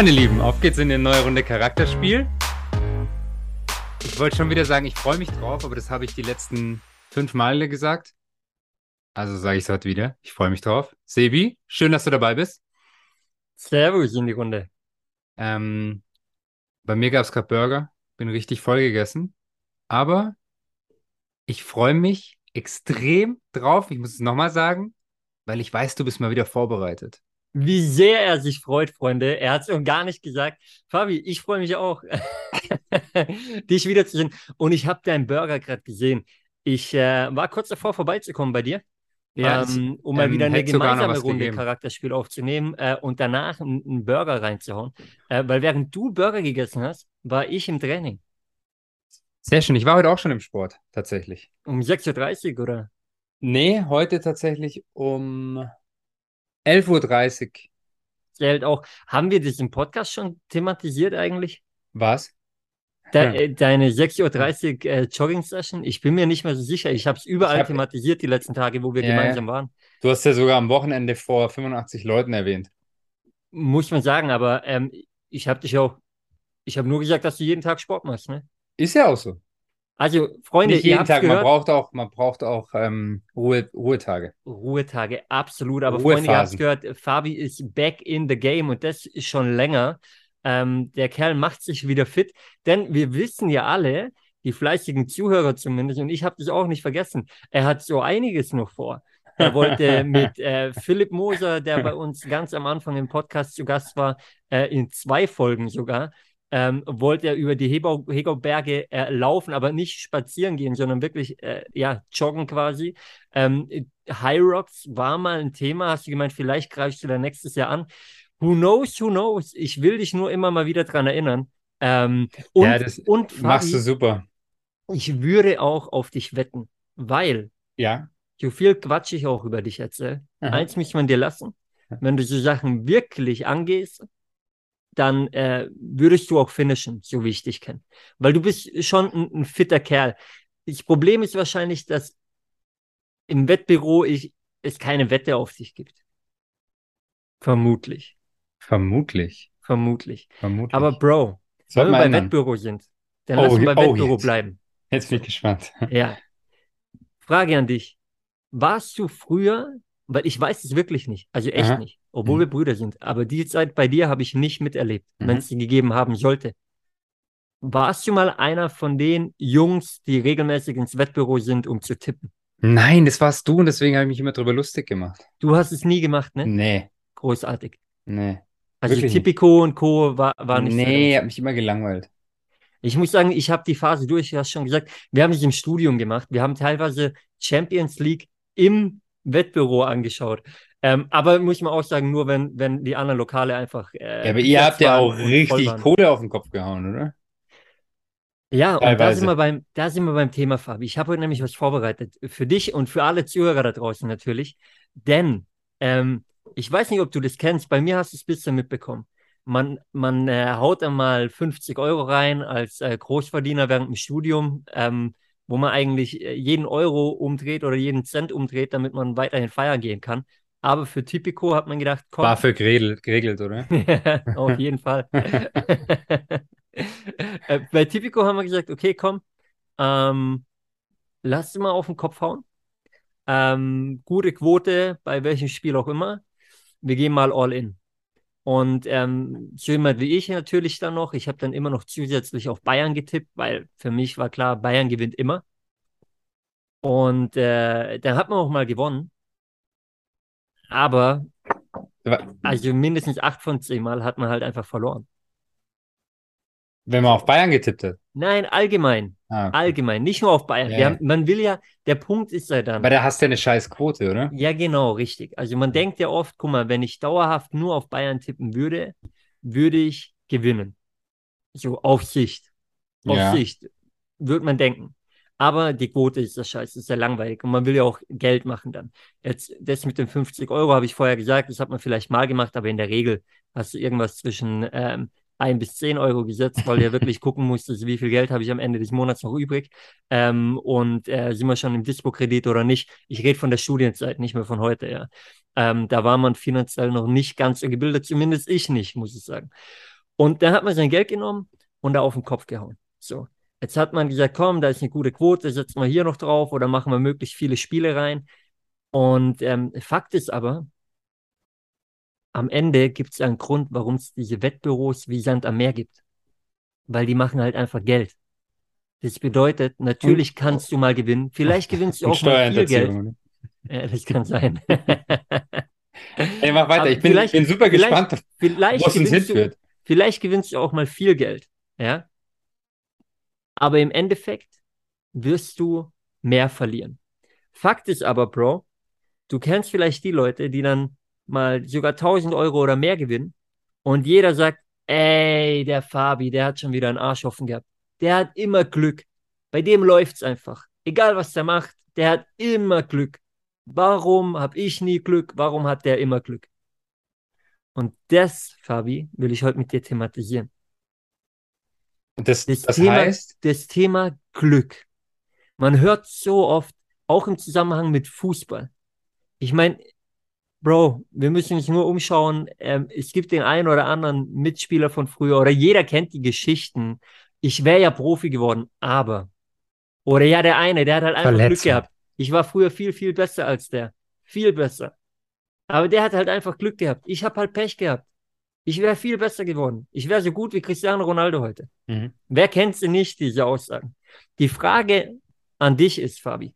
Meine Lieben, auf geht's in eine neue Runde Charakterspiel. Ich wollte schon wieder sagen, ich freue mich drauf, aber das habe ich die letzten fünf Male gesagt. Also sage ich es heute wieder. Ich freue mich drauf. Sebi, schön, dass du dabei bist. Servus in die Runde. Ähm, bei mir gab es gerade Burger, bin richtig voll gegessen. Aber ich freue mich extrem drauf. Ich muss es nochmal sagen, weil ich weiß, du bist mal wieder vorbereitet. Wie sehr er sich freut, Freunde. Er hat es noch gar nicht gesagt. Fabi, ich freue mich auch, dich wiederzusehen. Und ich habe deinen Burger gerade gesehen. Ich äh, war kurz davor, vorbeizukommen bei dir. Ja, ähm, um mal ähm, wieder eine gemeinsame Runde gegeben. Charakterspiel aufzunehmen äh, und danach einen Burger reinzuhauen. Äh, weil während du Burger gegessen hast, war ich im Training. Sehr schön. Ich war heute auch schon im Sport, tatsächlich. Um 6.30 Uhr, oder? Nee, heute tatsächlich um 11.30 Uhr. Zählt auch. Haben wir das im Podcast schon thematisiert eigentlich? Was? De ja. Äh, deine 6.30 Uhr äh, Jogging-Session? Ich bin mir nicht mehr so sicher. Ich habe es überall hab... thematisiert die letzten Tage, wo wir ja, gemeinsam waren. Du hast ja sogar am Wochenende vor 85 Leuten erwähnt. Muss man sagen, aber ähm, ich habe dich auch, ich habe nur gesagt, dass du jeden Tag Sport machst, ne? Ist ja auch so. Also, Freunde, Nicht jeden Tag, gehört. man braucht auch, man braucht auch ähm, Ruhe, Ruhetage. Ruhetage, absolut. Aber Freunde, ihr habt gehört, Fabi ist back in the game und das ist schon länger. Ähm, der Kerl macht sich wieder fit, denn wir wissen ja alle, die fleißigen Zuhörer zumindest, und ich habe das auch nicht vergessen, er hat so einiges noch vor. Er wollte mit äh, Philipp Moser, der bei uns ganz am Anfang im Podcast zu Gast war, äh, in zwei Folgen sogar, ähm, wollte er über die Hegau-Berge äh, laufen, aber nicht spazieren gehen, sondern wirklich äh, ja, joggen quasi. Ähm, High Rocks war mal ein Thema, hast du gemeint, vielleicht greifst du da nächstes Jahr an. Who knows, who knows? Ich will dich nur immer mal wieder dran erinnern. Ähm, und, ja, das und Fabi, machst du super. Ich würde auch auf dich wetten, weil ja. so viel Quatsch ich auch über dich erzähle. Eins muss man dir lassen. Wenn du so Sachen wirklich angehst, dann äh, würdest du auch finishen, so wie ich dich kenne. Weil du bist schon ein, ein, fitter Kerl. Das Problem ist wahrscheinlich, dass im Wettbüro ich, es keine Wette auf dich gibt. Vermutlich. Vermutlich. Vermutlich. Vermutlich. Aber Bro, wenn wir beim Wettbüro sind, dann oh, lass uns beim oh, Wettbüro jetzt. bleiben. Jetzt bin ich gespannt. Ja. Frage an dich. Warst du früher weil ich weiß es wirklich nicht. Also echt Aha. nicht. Obwohl mhm. wir Brüder sind. Aber die Zeit bei dir habe ich nicht miterlebt, mhm. wenn es sie gegeben haben sollte. Warst du mal einer von den Jungs, die regelmäßig ins Wettbüro sind, um zu tippen? Nein, das warst du und deswegen habe ich mich immer drüber lustig gemacht. Du hast es nie gemacht, ne? Nee. Großartig. Nee. Also Tipico und Co. war, war nicht Nee, hat mich immer gelangweilt. Ich muss sagen, ich habe die Phase durch, du hast schon gesagt, wir haben es im Studium gemacht. Wir haben teilweise Champions League im Wettbüro angeschaut. Ähm, aber muss man auch sagen, nur wenn, wenn die anderen Lokale einfach. Äh, ja, aber ihr habt ja auch richtig Kohle auf den Kopf gehauen, oder? Ja, und da sind, wir beim, da sind wir beim Thema, Fabi. Ich habe heute nämlich was vorbereitet. Für dich und für alle Zuhörer da draußen natürlich. Denn ähm, ich weiß nicht, ob du das kennst. Bei mir hast du es bisschen mitbekommen. Man, man äh, haut einmal 50 Euro rein als äh, Großverdiener während dem Studium. Ähm, wo man eigentlich äh, jeden Euro umdreht oder jeden Cent umdreht, damit man weiterhin feiern gehen kann. Aber für Tipico hat man gedacht, komm. War für geregelt, geregelt oder? Auf jeden Fall. Äh, bei Tipico haben wir gesagt, okay, komm, ähm, lass mal auf den Kopf hauen. Ähm, gute Quote, bei welchem Spiel auch immer. Wir gehen mal all in. Und ähm, so jemand wie ich natürlich dann noch. Ich habe dann immer noch zusätzlich auf Bayern getippt, weil für mich war klar, Bayern gewinnt immer. Und äh, dann hat man auch mal gewonnen. Aber, also mindestens acht von zehn Mal hat man halt einfach verloren. Wenn man auf Bayern getippt hat? Nein, allgemein. Ah, okay. Allgemein, nicht nur auf Bayern. Ja, haben, man will ja, der Punkt ist ja dann. Weil da hast du ja eine scheiß Quote, oder? Ja, genau, richtig. Also man denkt ja oft, guck mal, wenn ich dauerhaft nur auf Bayern tippen würde, würde ich gewinnen. So auf Sicht. Auf ja. Sicht, würde man denken. Aber die Quote ist das Scheiße, ist ja langweilig und man will ja auch Geld machen dann. Jetzt, das mit den 50 Euro habe ich vorher gesagt, das hat man vielleicht mal gemacht, aber in der Regel hast du irgendwas zwischen ähm, ein bis zehn Euro gesetzt, weil er wirklich gucken musste, wie viel Geld habe ich am Ende des Monats noch übrig ähm, und äh, sind wir schon im Dispo-Kredit oder nicht. Ich rede von der Studienzeit, nicht mehr von heute, ja. Ähm, da war man finanziell noch nicht ganz so gebildet, zumindest ich nicht, muss ich sagen. Und dann hat man sein Geld genommen und da auf den Kopf gehauen. So. Jetzt hat man gesagt, komm, da ist eine gute Quote, setzen wir hier noch drauf oder machen wir möglichst viele Spiele rein. Und ähm, Fakt ist aber, am Ende gibt es einen Grund, warum es diese Wettbüros wie Sand am Meer gibt. Weil die machen halt einfach Geld. Das bedeutet, natürlich kannst du mal gewinnen. Vielleicht gewinnst du auch mal viel Geld. Ja, das kann sein. Ey, mach weiter. Ich bin, ich bin super gespannt, vielleicht, wo es uns hinführt. Vielleicht gewinnst du auch mal viel Geld. Ja. Aber im Endeffekt wirst du mehr verlieren. Fakt ist aber, Bro, du kennst vielleicht die Leute, die dann mal sogar 1000 Euro oder mehr gewinnen und jeder sagt, ey, der Fabi, der hat schon wieder einen Arsch offen gehabt. Der hat immer Glück. Bei dem läuft's einfach. Egal was der macht, der hat immer Glück. Warum habe ich nie Glück? Warum hat der immer Glück? Und das, Fabi, will ich heute mit dir thematisieren. Das, das, das Thema, heißt? Das Thema Glück. Man hört so oft, auch im Zusammenhang mit Fußball. Ich meine, Bro, wir müssen uns nur umschauen. Ähm, es gibt den einen oder anderen Mitspieler von früher oder jeder kennt die Geschichten. Ich wäre ja Profi geworden, aber. Oder ja, der eine, der hat halt einfach. Glück gehabt. Ich war früher viel, viel besser als der. Viel besser. Aber der hat halt einfach Glück gehabt. Ich habe halt Pech gehabt. Ich wäre viel besser geworden. Ich wäre so gut wie Cristiano Ronaldo heute. Mhm. Wer kennt sie nicht, diese Aussagen? Die Frage an dich ist, Fabi,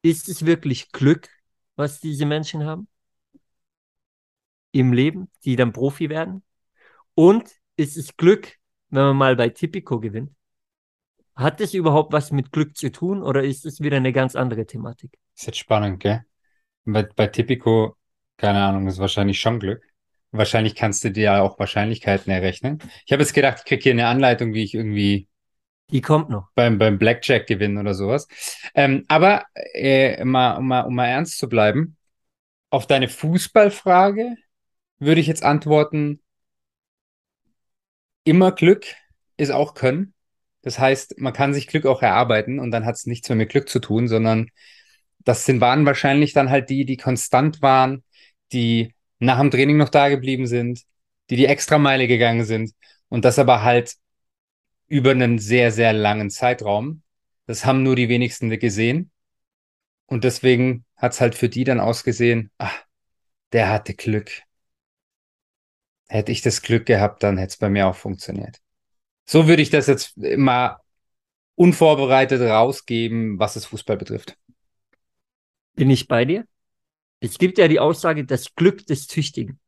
ist es wirklich Glück, was diese Menschen haben im Leben, die dann Profi werden? Und ist es Glück, wenn man mal bei Tipico gewinnt? Hat das überhaupt was mit Glück zu tun oder ist es wieder eine ganz andere Thematik? Das ist jetzt spannend, gell? Bei, bei Tipico, keine Ahnung, ist wahrscheinlich schon Glück. Wahrscheinlich kannst du dir auch Wahrscheinlichkeiten errechnen. Ich habe jetzt gedacht, ich kriege hier eine Anleitung, wie ich irgendwie die kommt noch. Beim, beim Blackjack gewinnen oder sowas. Ähm, aber äh, mal, um, mal, um mal ernst zu bleiben, auf deine Fußballfrage würde ich jetzt antworten, immer Glück ist auch Können. Das heißt, man kann sich Glück auch erarbeiten und dann hat es nichts mehr mit Glück zu tun, sondern das sind, waren wahrscheinlich dann halt die, die konstant waren, die nach dem Training noch da geblieben sind, die die Extrameile gegangen sind und das aber halt über einen sehr, sehr langen Zeitraum. Das haben nur die wenigsten gesehen. Und deswegen hat es halt für die dann ausgesehen, ach, der hatte Glück. Hätte ich das Glück gehabt, dann hätte es bei mir auch funktioniert. So würde ich das jetzt mal unvorbereitet rausgeben, was das Fußball betrifft. Bin ich bei dir? Es gibt ja die Aussage, das Glück des Tüchtigen.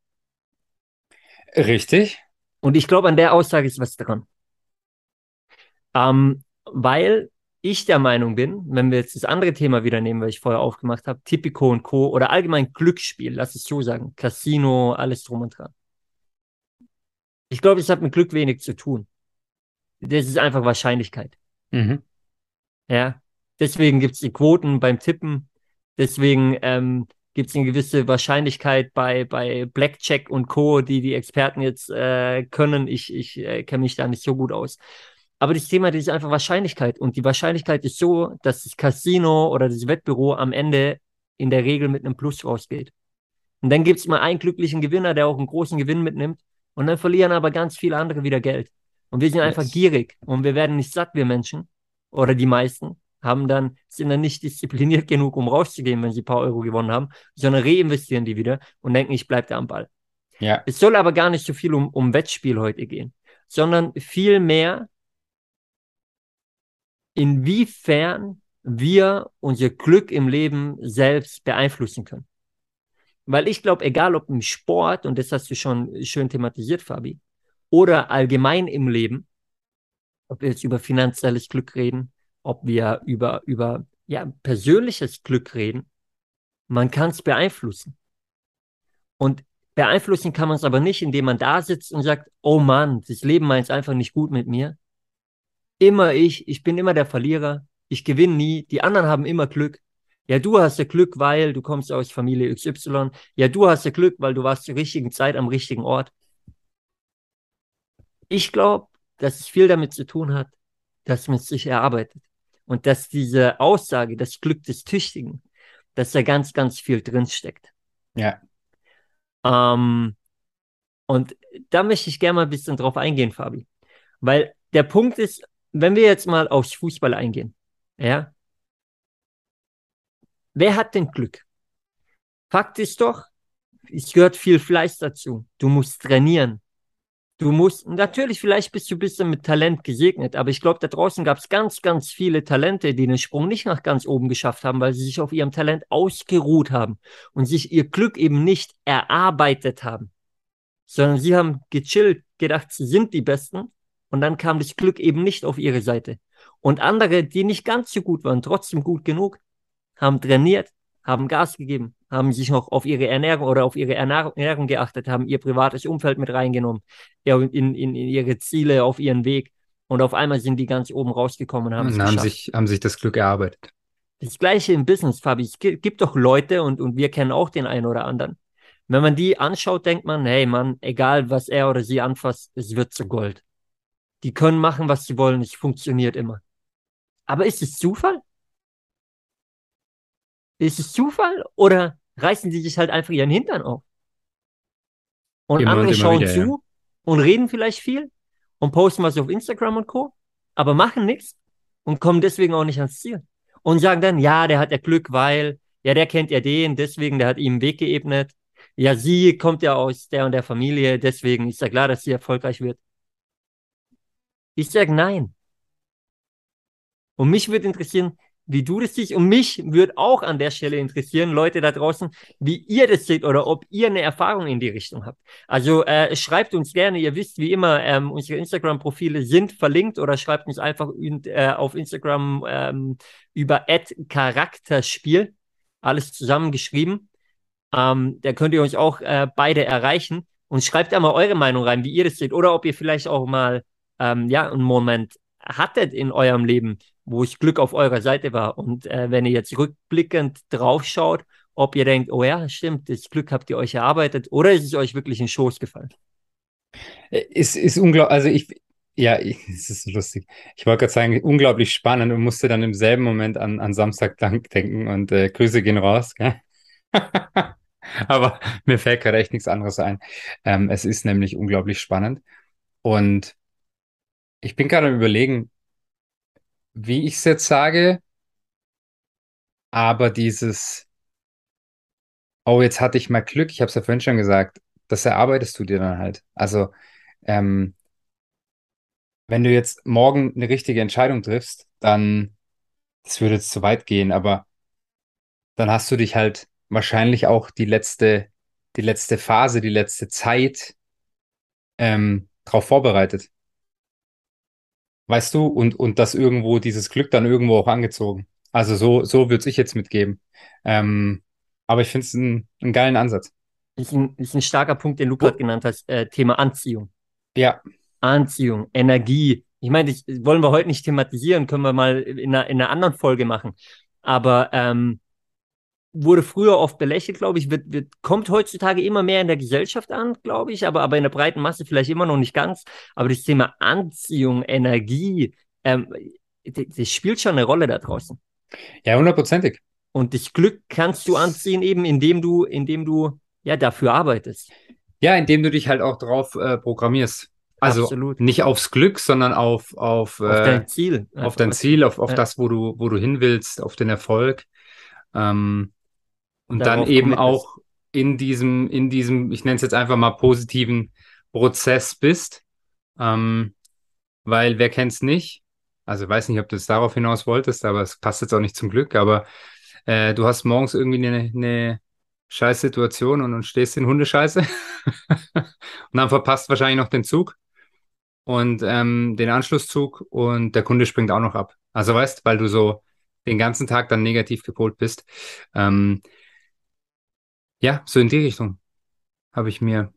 Richtig. Und ich glaube, an der Aussage ist was dran. Ähm, weil ich der Meinung bin, wenn wir jetzt das andere Thema wieder nehmen, was ich vorher aufgemacht habe, Tipico und Co. oder allgemein Glücksspiel, lass es so sagen, Casino, alles drum und dran. Ich glaube, es hat mit Glück wenig zu tun. Das ist einfach Wahrscheinlichkeit. Mhm. Ja, deswegen gibt es die Quoten beim Tippen. Deswegen ähm, gibt es eine gewisse Wahrscheinlichkeit bei, bei Blackjack und Co., die die Experten jetzt äh, können. Ich, ich äh, kenne mich da nicht so gut aus. Aber das Thema das ist einfach Wahrscheinlichkeit. Und die Wahrscheinlichkeit ist so, dass das Casino oder das Wettbüro am Ende in der Regel mit einem Plus rausgeht. Und dann gibt es mal einen glücklichen Gewinner, der auch einen großen Gewinn mitnimmt. Und dann verlieren aber ganz viele andere wieder Geld. Und wir sind yes. einfach gierig und wir werden nicht satt, wir Menschen. Oder die meisten haben dann, sind dann nicht diszipliniert genug, um rauszugehen, wenn sie ein paar Euro gewonnen haben, sondern reinvestieren die wieder und denken, ich bleibe da am Ball. Ja. Es soll aber gar nicht so viel um, um Wettspiel heute gehen, sondern viel mehr inwiefern wir unser Glück im Leben selbst beeinflussen können. Weil ich glaube, egal ob im Sport, und das hast du schon schön thematisiert, Fabi, oder allgemein im Leben, ob wir jetzt über finanzielles Glück reden, ob wir über, über ja, persönliches Glück reden, man kann es beeinflussen. Und beeinflussen kann man es aber nicht, indem man da sitzt und sagt, oh Mann, das Leben meint einfach nicht gut mit mir, immer ich, ich bin immer der Verlierer, ich gewinne nie, die anderen haben immer Glück. Ja, du hast ja Glück, weil du kommst aus Familie XY. Ja, du hast ja Glück, weil du warst zur richtigen Zeit am richtigen Ort. Ich glaube, dass es viel damit zu tun hat, dass man es sich erarbeitet. Und dass diese Aussage, das Glück des Tüchtigen, dass da ganz, ganz viel drinsteckt. Ja. Ähm, und da möchte ich gerne mal ein bisschen drauf eingehen, Fabi. Weil der Punkt ist, wenn wir jetzt mal aufs Fußball eingehen, ja, wer hat denn Glück? Fakt ist doch, es gehört viel Fleiß dazu. Du musst trainieren. Du musst, natürlich, vielleicht bist du ein bisschen mit Talent gesegnet, aber ich glaube, da draußen gab es ganz, ganz viele Talente, die den Sprung nicht nach ganz oben geschafft haben, weil sie sich auf ihrem Talent ausgeruht haben und sich ihr Glück eben nicht erarbeitet haben, sondern sie haben gechillt, gedacht, sie sind die Besten und dann kam das Glück eben nicht auf ihre Seite. Und andere, die nicht ganz so gut waren, trotzdem gut genug, haben trainiert, haben Gas gegeben, haben sich noch auf ihre Ernährung oder auf ihre Ernährung geachtet, haben ihr privates Umfeld mit reingenommen, in, in, in ihre Ziele, auf ihren Weg. Und auf einmal sind die ganz oben rausgekommen und haben, und haben sich, haben sich das Glück erarbeitet. Das gleiche im Business, Fabi. Es gibt doch Leute und, und wir kennen auch den einen oder anderen. Wenn man die anschaut, denkt man, hey Mann, egal was er oder sie anfasst, es wird zu Gold. Die können machen, was sie wollen, es funktioniert immer. Aber ist es Zufall? Ist es Zufall oder reißen sie sich halt einfach ihren Hintern auf? Und immer andere und schauen wieder, zu ja. und reden vielleicht viel und posten was auf Instagram und Co., aber machen nichts und kommen deswegen auch nicht ans Ziel. Und sagen dann, ja, der hat ja Glück, weil, ja, der kennt ja den, deswegen, der hat ihm einen Weg geebnet. Ja, sie kommt ja aus der und der Familie, deswegen ist ja klar, dass sie erfolgreich wird. Ich sage nein. Und mich würde interessieren, wie du das siehst. Und mich würde auch an der Stelle interessieren, Leute da draußen, wie ihr das seht oder ob ihr eine Erfahrung in die Richtung habt. Also äh, schreibt uns gerne, ihr wisst wie immer, ähm, unsere Instagram-Profile sind verlinkt oder schreibt uns einfach äh, auf Instagram ähm, über Charakterspiel, alles zusammengeschrieben. Ähm, da könnt ihr uns auch äh, beide erreichen und schreibt da mal eure Meinung rein, wie ihr das seht oder ob ihr vielleicht auch mal ähm, ja einen Moment hattet in eurem Leben, wo ich Glück auf eurer Seite war. Und äh, wenn ihr jetzt rückblickend draufschaut, ob ihr denkt, oh ja, stimmt, das Glück habt ihr euch erarbeitet oder ist es euch wirklich in Schoß gefallen? Es ist unglaublich, also ich, ja, es ist lustig. Ich wollte gerade sagen, unglaublich spannend und musste dann im selben Moment an, an Samstag denken und äh, Grüße gehen raus. Aber mir fällt gerade echt nichts anderes ein. Ähm, es ist nämlich unglaublich spannend. Und ich bin gerade am Überlegen, wie ich es jetzt sage, aber dieses, oh, jetzt hatte ich mal Glück, ich habe es ja vorhin schon gesagt, das erarbeitest du dir dann halt. Also, ähm, wenn du jetzt morgen eine richtige Entscheidung triffst, dann, das würde jetzt zu weit gehen, aber dann hast du dich halt wahrscheinlich auch die letzte, die letzte Phase, die letzte Zeit ähm, darauf vorbereitet. Weißt du, und, und das irgendwo, dieses Glück dann irgendwo auch angezogen. Also so, so würde ich jetzt mitgeben. Ähm, aber ich finde es einen, einen geilen Ansatz. Ist ein, ist ein starker Punkt, den du gerade genannt hast, äh, Thema Anziehung. Ja. Anziehung, Energie. Ich meine, das wollen wir heute nicht thematisieren, können wir mal in einer, in einer anderen Folge machen. Aber ähm, wurde früher oft belächelt, glaube ich, wird, wird, kommt heutzutage immer mehr in der Gesellschaft an, glaube ich, aber, aber in der breiten Masse vielleicht immer noch nicht ganz. Aber das Thema Anziehung, Energie, ähm, das, das spielt schon eine Rolle da draußen. Ja, hundertprozentig. Und das Glück kannst du anziehen, eben indem du, indem du ja dafür arbeitest. Ja, indem du dich halt auch drauf äh, programmierst. Also Absolut. nicht aufs Glück, sondern auf, auf, auf äh, dein Ziel. Auf dein Ziel, auf, auf ja. das, wo du, wo du hin willst, auf den Erfolg. Ähm, und dann eben auch in diesem, in diesem, ich nenne es jetzt einfach mal positiven Prozess bist. Ähm, weil wer kennt es nicht? Also weiß nicht, ob du es darauf hinaus wolltest, aber es passt jetzt auch nicht zum Glück. Aber äh, du hast morgens irgendwie eine, eine scheiß Situation und, und stehst in Hundescheiße und dann verpasst wahrscheinlich noch den Zug und ähm, den Anschlusszug und der Kunde springt auch noch ab. Also weißt, weil du so den ganzen Tag dann negativ gepolt bist. Ähm, ja, so in die Richtung habe ich mir,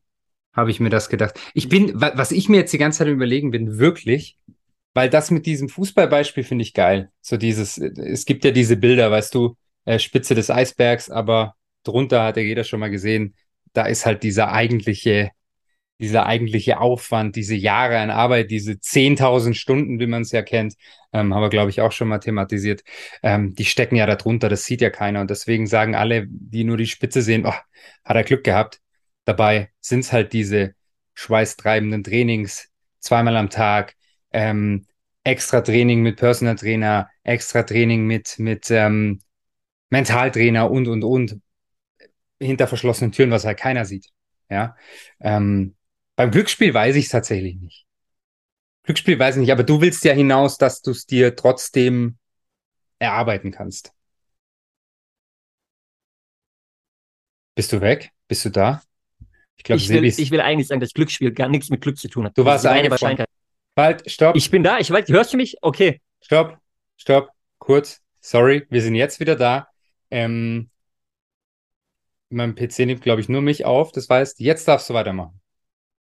habe ich mir das gedacht. Ich bin, was ich mir jetzt die ganze Zeit überlegen bin, wirklich, weil das mit diesem Fußballbeispiel finde ich geil. So dieses, es gibt ja diese Bilder, weißt du, äh, Spitze des Eisbergs, aber drunter hat ja jeder schon mal gesehen, da ist halt dieser eigentliche, dieser eigentliche Aufwand, diese Jahre an Arbeit, diese 10.000 Stunden, wie man es ja kennt, ähm, haben wir, glaube ich, auch schon mal thematisiert, ähm, die stecken ja darunter, das sieht ja keiner. Und deswegen sagen alle, die nur die Spitze sehen, oh, hat er Glück gehabt. Dabei sind es halt diese schweißtreibenden Trainings zweimal am Tag, ähm, extra Training mit Personal Trainer, extra Training mit, mit ähm, Mentaltrainer und, und, und hinter verschlossenen Türen, was halt keiner sieht. Ja, ähm, beim Glücksspiel weiß ich es tatsächlich nicht. Glücksspiel weiß ich nicht, aber du willst ja hinaus, dass du es dir trotzdem erarbeiten kannst. Bist du weg? Bist du da? Ich glaube, ich, will, ich will eigentlich sagen, dass Glücksspiel gar nichts mit Glück zu tun hat. Du warst eine Wahrscheinlichkeit. Bald, stopp. Ich bin da, ich weiß, hörst du mich? Okay. Stopp, stopp, kurz. Sorry, wir sind jetzt wieder da. Ähm, mein PC nimmt, glaube ich, nur mich auf. Das heißt, jetzt darfst du weitermachen.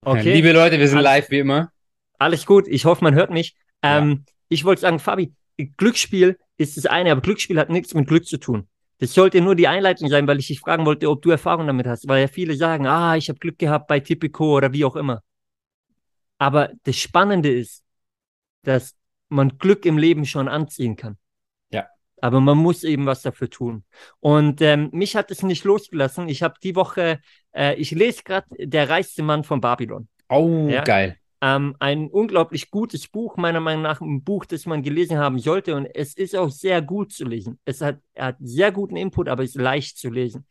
Okay. Liebe Leute, wir sind alles, live wie immer. Alles gut. Ich hoffe, man hört mich. Ähm, ja. Ich wollte sagen, Fabi, Glücksspiel ist das eine, aber Glücksspiel hat nichts mit Glück zu tun. Das sollte nur die Einleitung sein, weil ich dich fragen wollte, ob du Erfahrung damit hast. Weil ja viele sagen, ah, ich habe Glück gehabt bei Tipico oder wie auch immer. Aber das Spannende ist, dass man Glück im Leben schon anziehen kann. Aber man muss eben was dafür tun. Und ähm, mich hat es nicht losgelassen. Ich habe die Woche, äh, ich lese gerade Der reichste Mann von Babylon. Oh, ja? geil. Ähm, ein unglaublich gutes Buch, meiner Meinung nach ein Buch, das man gelesen haben sollte. Und es ist auch sehr gut zu lesen. Es hat, hat sehr guten Input, aber ist leicht zu lesen.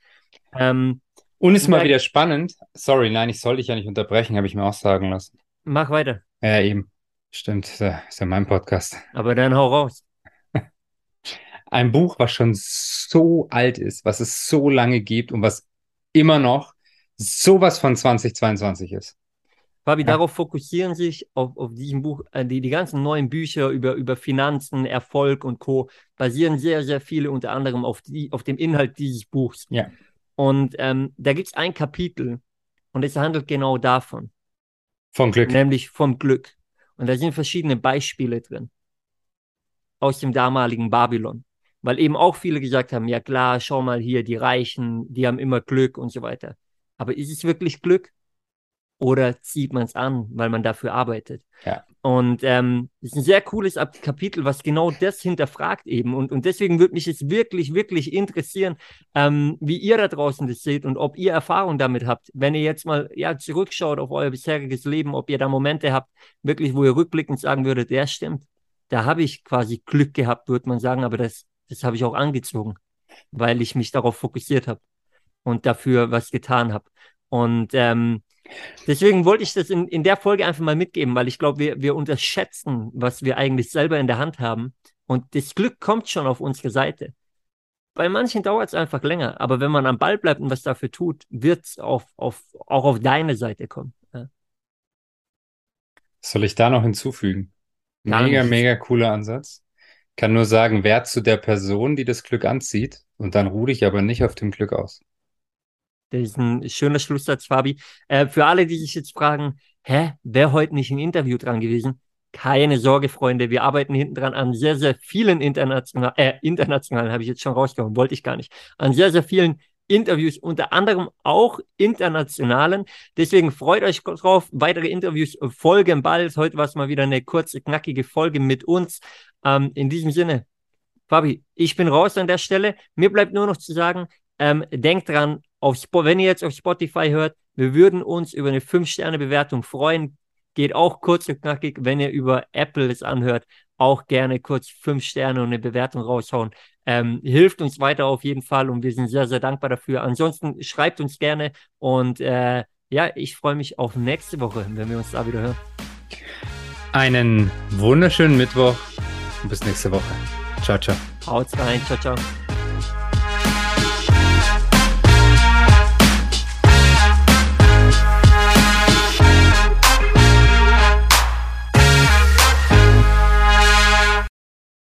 Ähm, und ist mal wieder spannend. Sorry, nein, ich soll dich ja nicht unterbrechen, habe ich mir auch sagen lassen. Mach weiter. Ja, eben. Stimmt, ist ja mein Podcast. Aber dann hau raus. Ein Buch, was schon so alt ist, was es so lange gibt und was immer noch sowas von 2022 ist. Fabi, ja. darauf fokussieren sich auf, auf diesem Buch, äh, die, die ganzen neuen Bücher über, über Finanzen, Erfolg und Co. basieren sehr, sehr viele unter anderem auf, die, auf dem Inhalt dieses Buchs. Ja. Und ähm, da gibt es ein Kapitel und es handelt genau davon. Vom Glück. Nämlich vom Glück. Und da sind verschiedene Beispiele drin. Aus dem damaligen Babylon. Weil eben auch viele gesagt haben, ja klar, schau mal hier, die Reichen, die haben immer Glück und so weiter. Aber ist es wirklich Glück? oder zieht man es an, weil man dafür arbeitet. Ja. Und ähm, das ist ein sehr cooles Kapitel, was genau das hinterfragt eben. Und, und deswegen würde mich jetzt wirklich, wirklich interessieren, ähm, wie ihr da draußen das seht und ob ihr Erfahrung damit habt. Wenn ihr jetzt mal ja, zurückschaut auf euer bisheriges Leben, ob ihr da Momente habt, wirklich, wo ihr rückblickend sagen würdet, der stimmt. Da habe ich quasi Glück gehabt, würde man sagen, aber das, das habe ich auch angezogen, weil ich mich darauf fokussiert habe und dafür was getan habe. Und ähm, Deswegen wollte ich das in, in der Folge einfach mal mitgeben, weil ich glaube, wir, wir unterschätzen, was wir eigentlich selber in der Hand haben. Und das Glück kommt schon auf unsere Seite. Bei manchen dauert es einfach länger, aber wenn man am Ball bleibt und was dafür tut, wird es auf, auf, auch auf deine Seite kommen. Ja. Soll ich da noch hinzufügen? Mega, mega cooler Ansatz. Kann nur sagen, Wert zu der Person, die das Glück anzieht, und dann ruhe ich aber nicht auf dem Glück aus. Das ist ein schöner Schlusssatz, Fabi. Äh, für alle, die sich jetzt fragen, hä, wäre heute nicht ein Interview dran gewesen? Keine Sorge, Freunde. Wir arbeiten hinten dran an sehr, sehr vielen internationalen, äh, internationalen, habe ich jetzt schon rausgehauen, wollte ich gar nicht, an sehr, sehr vielen Interviews, unter anderem auch internationalen. Deswegen freut euch drauf. Weitere Interviews folgen bald. Heute war es mal wieder eine kurze, knackige Folge mit uns. Ähm, in diesem Sinne, Fabi, ich bin raus an der Stelle. Mir bleibt nur noch zu sagen, ähm, denkt dran, auf wenn ihr jetzt auf Spotify hört, wir würden uns über eine 5-Sterne-Bewertung freuen. Geht auch kurz und knackig, wenn ihr über Apple es anhört, auch gerne kurz 5 Sterne und eine Bewertung raushauen. Ähm, hilft uns weiter auf jeden Fall und wir sind sehr, sehr dankbar dafür. Ansonsten schreibt uns gerne und äh, ja, ich freue mich auf nächste Woche, wenn wir uns da wieder hören. Einen wunderschönen Mittwoch und bis nächste Woche. Ciao, ciao. Haut's rein. Ciao, ciao.